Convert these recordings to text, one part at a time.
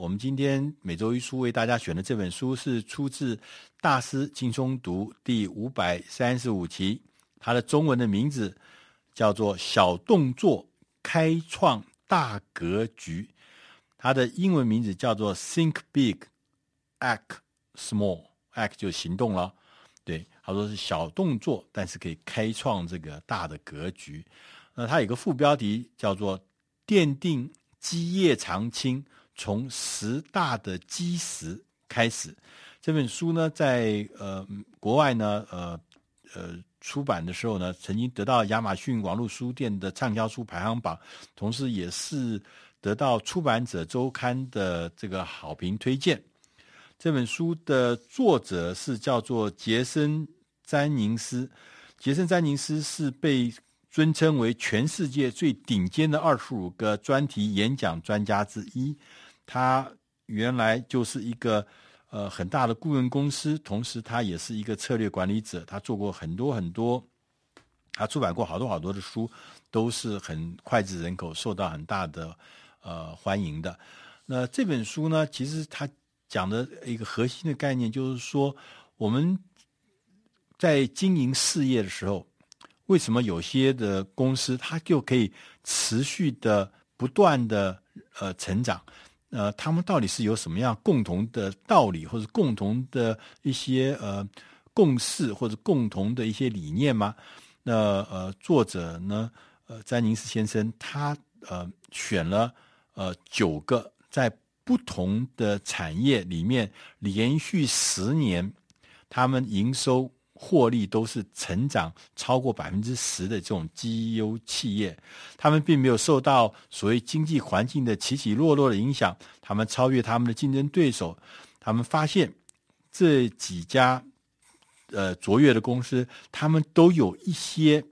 我们今天每周一书为大家选的这本书是出自《大师轻松读》第五百三十五期，它的中文的名字叫做《小动作开创大格局》，它的英文名字叫做 “Think Big, Act Small”。Act 就行动了，对，他说是小动作，但是可以开创这个大的格局。那它有个副标题叫做“奠定基业长青”。从十大的基石开始，这本书呢，在呃国外呢，呃呃出版的时候呢，曾经得到亚马逊网络书店的畅销书排行榜，同时也是得到出版者周刊的这个好评推荐。这本书的作者是叫做杰森·詹宁斯，杰森·詹宁斯是被尊称为全世界最顶尖的二十五个专题演讲专家之一。他原来就是一个呃很大的顾问公司，同时他也是一个策略管理者。他做过很多很多，他出版过好多好多的书，都是很脍炙人口，受到很大的呃欢迎的。那这本书呢，其实他讲的一个核心的概念就是说，我们在经营事业的时候，为什么有些的公司它就可以持续的不断的呃成长？呃，他们到底是有什么样共同的道理，或者共同的一些呃共识，或者共同的一些理念吗？那呃，作者呢，呃，詹宁斯先生他呃选了呃九个在不同的产业里面连续十年他们营收。获利都是成长超过百分之十的这种绩优企业，他们并没有受到所谓经济环境的起起落落的影响，他们超越他们的竞争对手。他们发现这几家呃卓越的公司，他们都有一些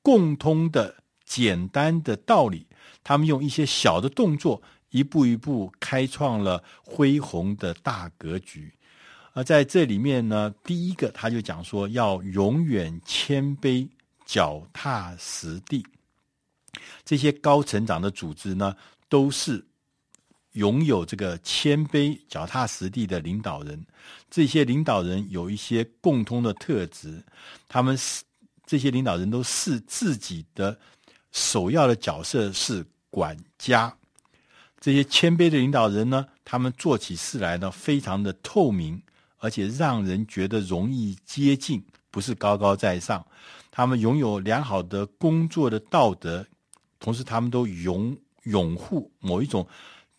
共通的简单的道理，他们用一些小的动作，一步一步开创了恢宏的大格局。而在这里面呢，第一个他就讲说，要永远谦卑、脚踏实地。这些高成长的组织呢，都是拥有这个谦卑、脚踏实地的领导人。这些领导人有一些共通的特质，他们是这些领导人都是自己的首要的角色是管家。这些谦卑的领导人呢，他们做起事来呢，非常的透明。而且让人觉得容易接近，不是高高在上。他们拥有良好的工作的道德，同时他们都拥拥护某一种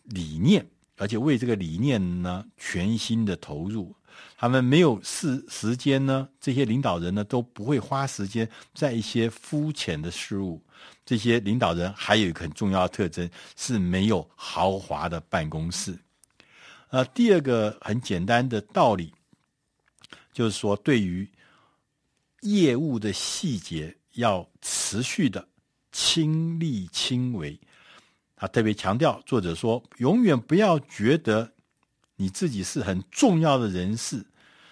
理念，而且为这个理念呢全心的投入。他们没有时时间呢，这些领导人呢都不会花时间在一些肤浅的事物。这些领导人还有一个很重要的特征是没有豪华的办公室。呃，第二个很简单的道理，就是说，对于业务的细节要持续的亲力亲为。他特别强调，作者说，永远不要觉得你自己是很重要的人士，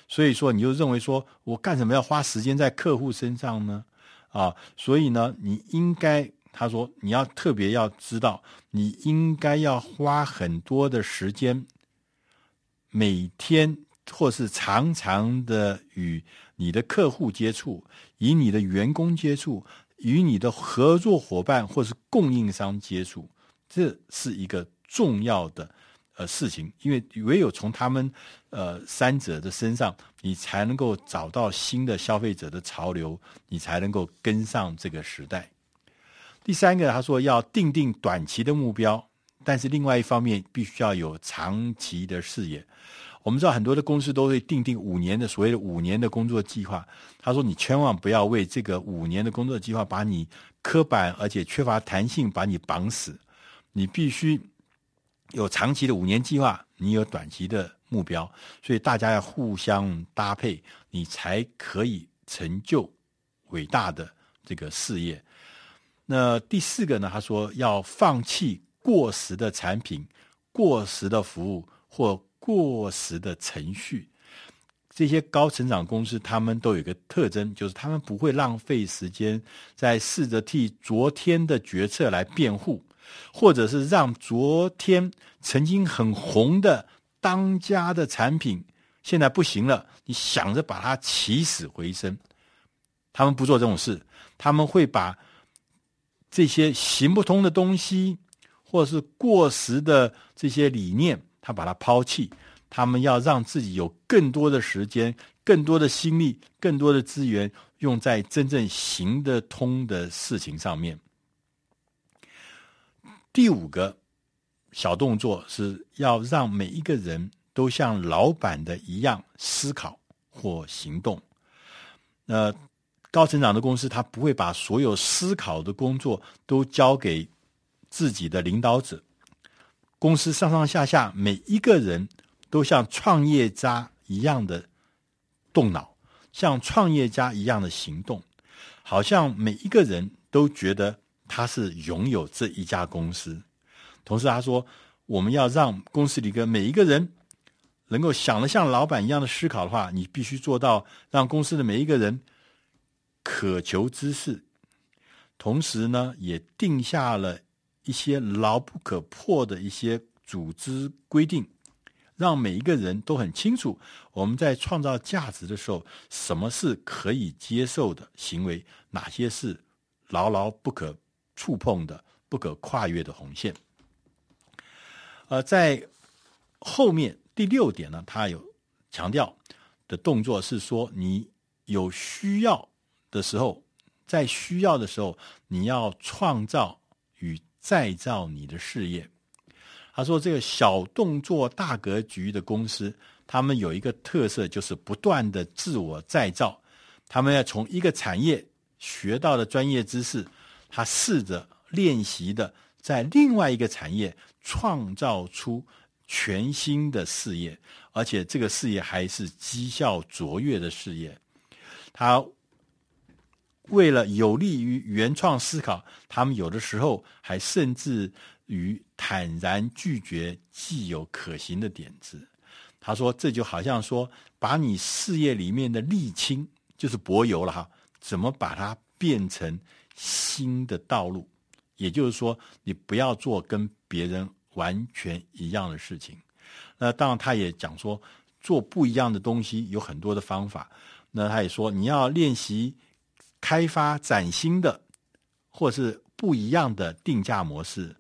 所以说你就认为说我干什么要花时间在客户身上呢？啊，所以呢，你应该，他说，你要特别要知道，你应该要花很多的时间。每天或是常常的与你的客户接触，与你的员工接触，与你的合作伙伴或是供应商接触，这是一个重要的呃事情，因为唯有从他们呃三者的身上，你才能够找到新的消费者的潮流，你才能够跟上这个时代。第三个，他说要定定短期的目标。但是另外一方面，必须要有长期的视野。我们知道很多的公司都会订定五年的所谓的五年的工作计划。他说：“你千万不要为这个五年的工作计划把你刻板而且缺乏弹性把你绑死。你必须有长期的五年计划，你有短期的目标。所以大家要互相搭配，你才可以成就伟大的这个事业。那第四个呢？他说要放弃。”过时的产品、过时的服务或过时的程序，这些高成长公司，他们都有一个特征，就是他们不会浪费时间在试着替昨天的决策来辩护，或者是让昨天曾经很红的当家的产品现在不行了，你想着把它起死回生。他们不做这种事，他们会把这些行不通的东西，或者是过时的这些理念，他把它抛弃。他们要让自己有更多的时间、更多的心力、更多的资源，用在真正行得通的事情上面。第五个小动作是要让每一个人都像老板的一样思考或行动。那高成长的公司，他不会把所有思考的工作都交给自己的领导者。公司上上下下每一个人都像创业家一样的动脑，像创业家一样的行动，好像每一个人都觉得他是拥有这一家公司。同时，他说，我们要让公司里的每一个人能够想得像老板一样的思考的话，你必须做到让公司的每一个人。渴求知识，同时呢，也定下了一些牢不可破的一些组织规定，让每一个人都很清楚，我们在创造价值的时候，什么是可以接受的行为，哪些是牢牢不可触碰的、不可跨越的红线。呃，在后面第六点呢，他有强调的动作是说，你有需要。的时候，在需要的时候，你要创造再造你的事业。他说：“这个小动作大格局的公司，他们有一个特色，就是不断的自我再造。他们要从一个产业学到的专业知识，他试着练习的，在另外一个产业创造出全新的事业，而且这个事业还是绩效卓越的事业。”他。为了有利于原创思考，他们有的时候还甚至于坦然拒绝既有可行的点子。他说：“这就好像说，把你事业里面的沥青，就是柏油了哈，怎么把它变成新的道路？也就是说，你不要做跟别人完全一样的事情。那当然，他也讲说，做不一样的东西有很多的方法。那他也说，你要练习。”开发崭新的，或是不一样的定价模式，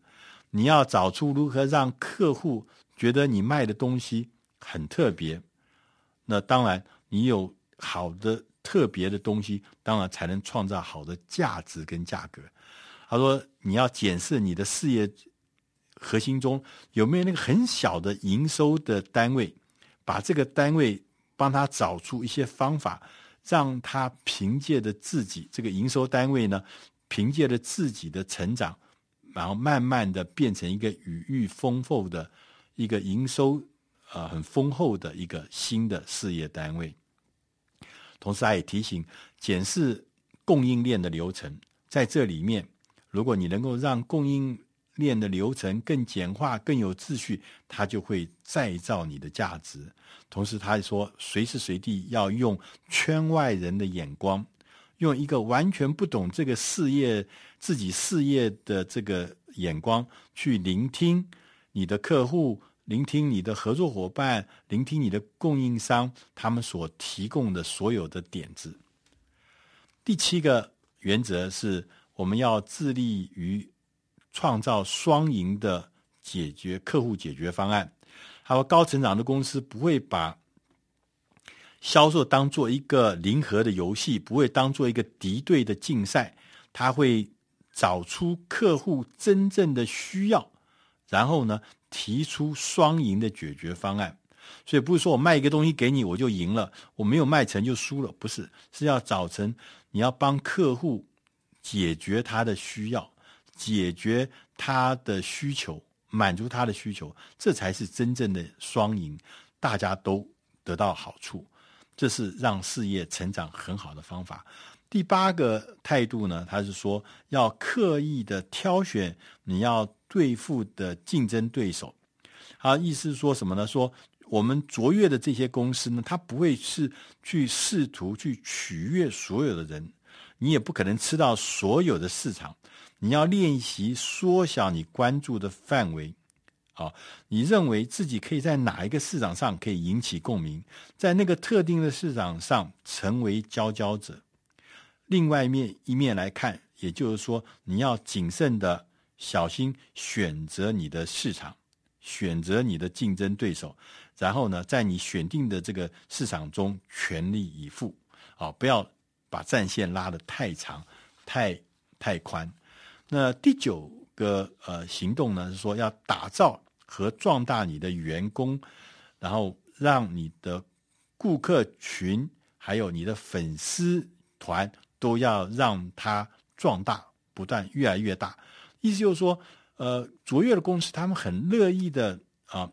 你要找出如何让客户觉得你卖的东西很特别。那当然，你有好的特别的东西，当然才能创造好的价值跟价格。他说，你要检视你的事业核心中有没有那个很小的营收的单位，把这个单位帮他找出一些方法。让他凭借着自己这个营收单位呢，凭借着自己的成长，然后慢慢的变成一个羽翼丰厚的一个营收、呃、很丰厚的一个新的事业单位。同时，他也提醒检视供应链的流程，在这里面，如果你能够让供应练的流程更简化、更有秩序，它就会再造你的价值。同时，他还说，随时随地要用圈外人的眼光，用一个完全不懂这个事业、自己事业的这个眼光去聆听你的客户、聆听你的合作伙伴、聆听你的供应商，他们所提供的所有的点子。第七个原则是，我们要致力于。创造双赢的解决客户解决方案。还有高成长的公司不会把销售当做一个零和的游戏，不会当做一个敌对的竞赛。他会找出客户真正的需要，然后呢，提出双赢的解决方案。所以不是说我卖一个东西给你我就赢了，我没有卖成就输了，不是，是要找成你要帮客户解决他的需要。解决他的需求，满足他的需求，这才是真正的双赢，大家都得到好处，这是让事业成长很好的方法。第八个态度呢，他是说要刻意的挑选你要对付的竞争对手。他意思是说什么呢？说我们卓越的这些公司呢，他不会是去试图去取悦所有的人，你也不可能吃到所有的市场。你要练习缩小你关注的范围。好，你认为自己可以在哪一个市场上可以引起共鸣，在那个特定的市场上成为佼佼者。另外一面一面来看，也就是说，你要谨慎的小心选择你的市场，选择你的竞争对手，然后呢，在你选定的这个市场中全力以赴。啊，不要把战线拉得太长、太太宽。那第九个呃行动呢，是说要打造。和壮大你的员工，然后让你的顾客群还有你的粉丝团都要让它壮大，不断越来越大。意思就是说，呃，卓越的公司他们很乐意的啊，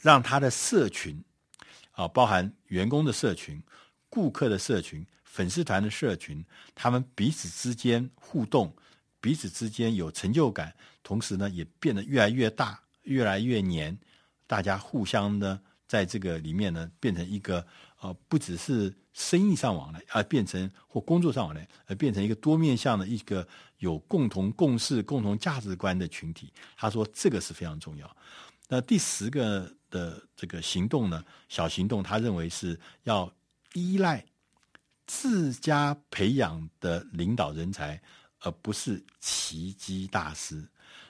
让他的社群啊，包含员工的社群、顾客的社群、粉丝团的社群，他们彼此之间互动，彼此之间有成就感，同时呢，也变得越来越大。越来越黏，大家互相呢，在这个里面呢，变成一个呃，不只是生意上往来，而变成或工作上往来，而变成一个多面向的一个有共同共识、共同价值观的群体。他说这个是非常重要。那第十个的这个行动呢，小行动，他认为是要依赖自家培养的领导人才，而不是奇迹大师。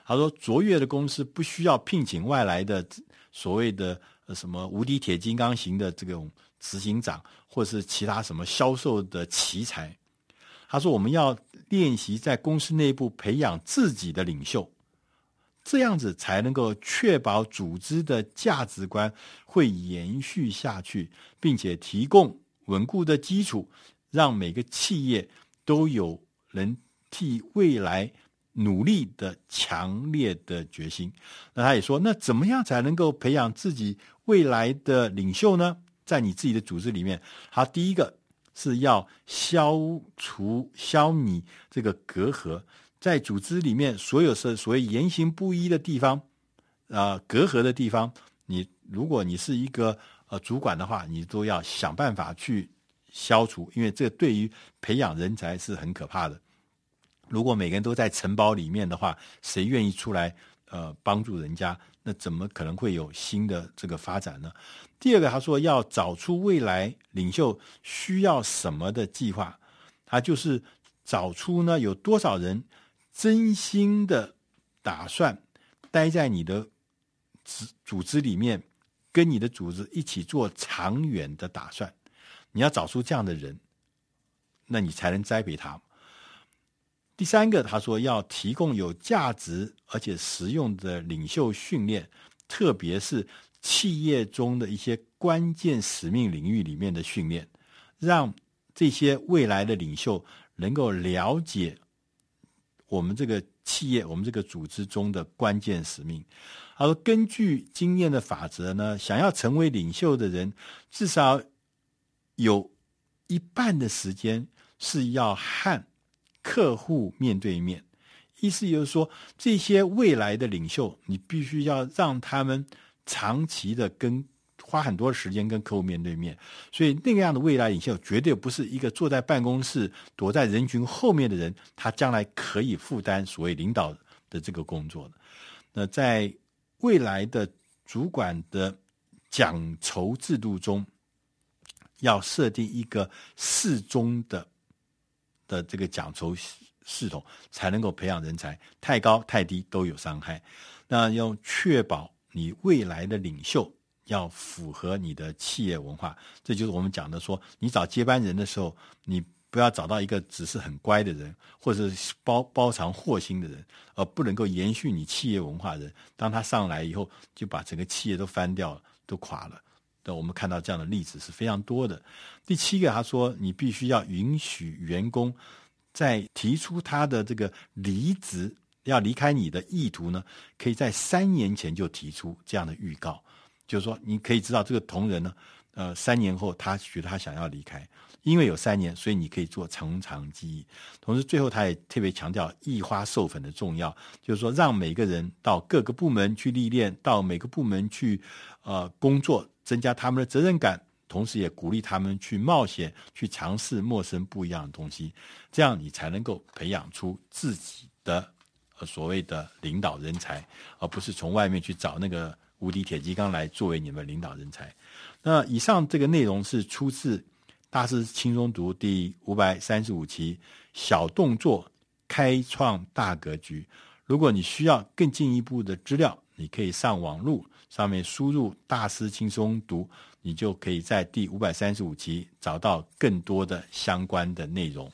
他说：“卓越的公司不需要聘请外来的所谓的什么无敌铁金刚型的这种执行长，或是其他什么销售的奇才。”他说：“我们要练习在公司内部培养自己的领袖，这样子才能够确保组织的价值观会延续下去，并且提供稳固的基础，让每个企业都有人替未来。”努力的强烈的决心，那他也说，那怎么样才能够培养自己未来的领袖呢？在你自己的组织里面，他第一个是要消除、消弭这个隔阂，在组织里面所有是所谓言行不一的地方，啊、呃，隔阂的地方，你如果你是一个呃主管的话，你都要想办法去消除，因为这对于培养人才是很可怕的。如果每个人都在城堡里面的话，谁愿意出来呃帮助人家？那怎么可能会有新的这个发展呢？第二个，他说要找出未来领袖需要什么的计划，他就是找出呢有多少人真心的打算待在你的组组织里面，跟你的组织一起做长远的打算。你要找出这样的人，那你才能栽培他。第三个，他说要提供有价值而且实用的领袖训练，特别是企业中的一些关键使命领域里面的训练，让这些未来的领袖能够了解我们这个企业、我们这个组织中的关键使命。他说，根据经验的法则呢，想要成为领袖的人，至少有一半的时间是要和客户面对面，意思就是说，这些未来的领袖，你必须要让他们长期的跟花很多时间跟客户面对面。所以那个样的未来领袖，绝对不是一个坐在办公室躲在人群后面的人，他将来可以负担所谓领导的这个工作的。那在未来的主管的奖酬制度中，要设定一个适中的。的这个奖酬系统才能够培养人才，太高太低都有伤害。那要确保你未来的领袖要符合你的企业文化，这就是我们讲的说，你找接班人的时候，你不要找到一个只是很乖的人，或者是包包藏祸心的人，而不能够延续你企业文化的人。当他上来以后，就把整个企业都翻掉了，都垮了。那我们看到这样的例子是非常多的。第七个，他说你必须要允许员工在提出他的这个离职要离开你的意图呢，可以在三年前就提出这样的预告，就是说你可以知道这个同仁呢，呃，三年后他觉得他想要离开，因为有三年，所以你可以做成长计议。同时，最后他也特别强调易花授粉的重要，就是说让每个人到各个部门去历练，到每个部门去呃工作。增加他们的责任感，同时也鼓励他们去冒险、去尝试陌生不一样的东西，这样你才能够培养出自己的所谓的领导人才，而不是从外面去找那个无敌铁金刚来作为你们领导人才。那以上这个内容是出自《大师轻松读》第五百三十五期，小动作开创大格局。如果你需要更进一步的资料，你可以上网路上面输入“大师轻松读”，你就可以在第五百三十五期找到更多的相关的内容。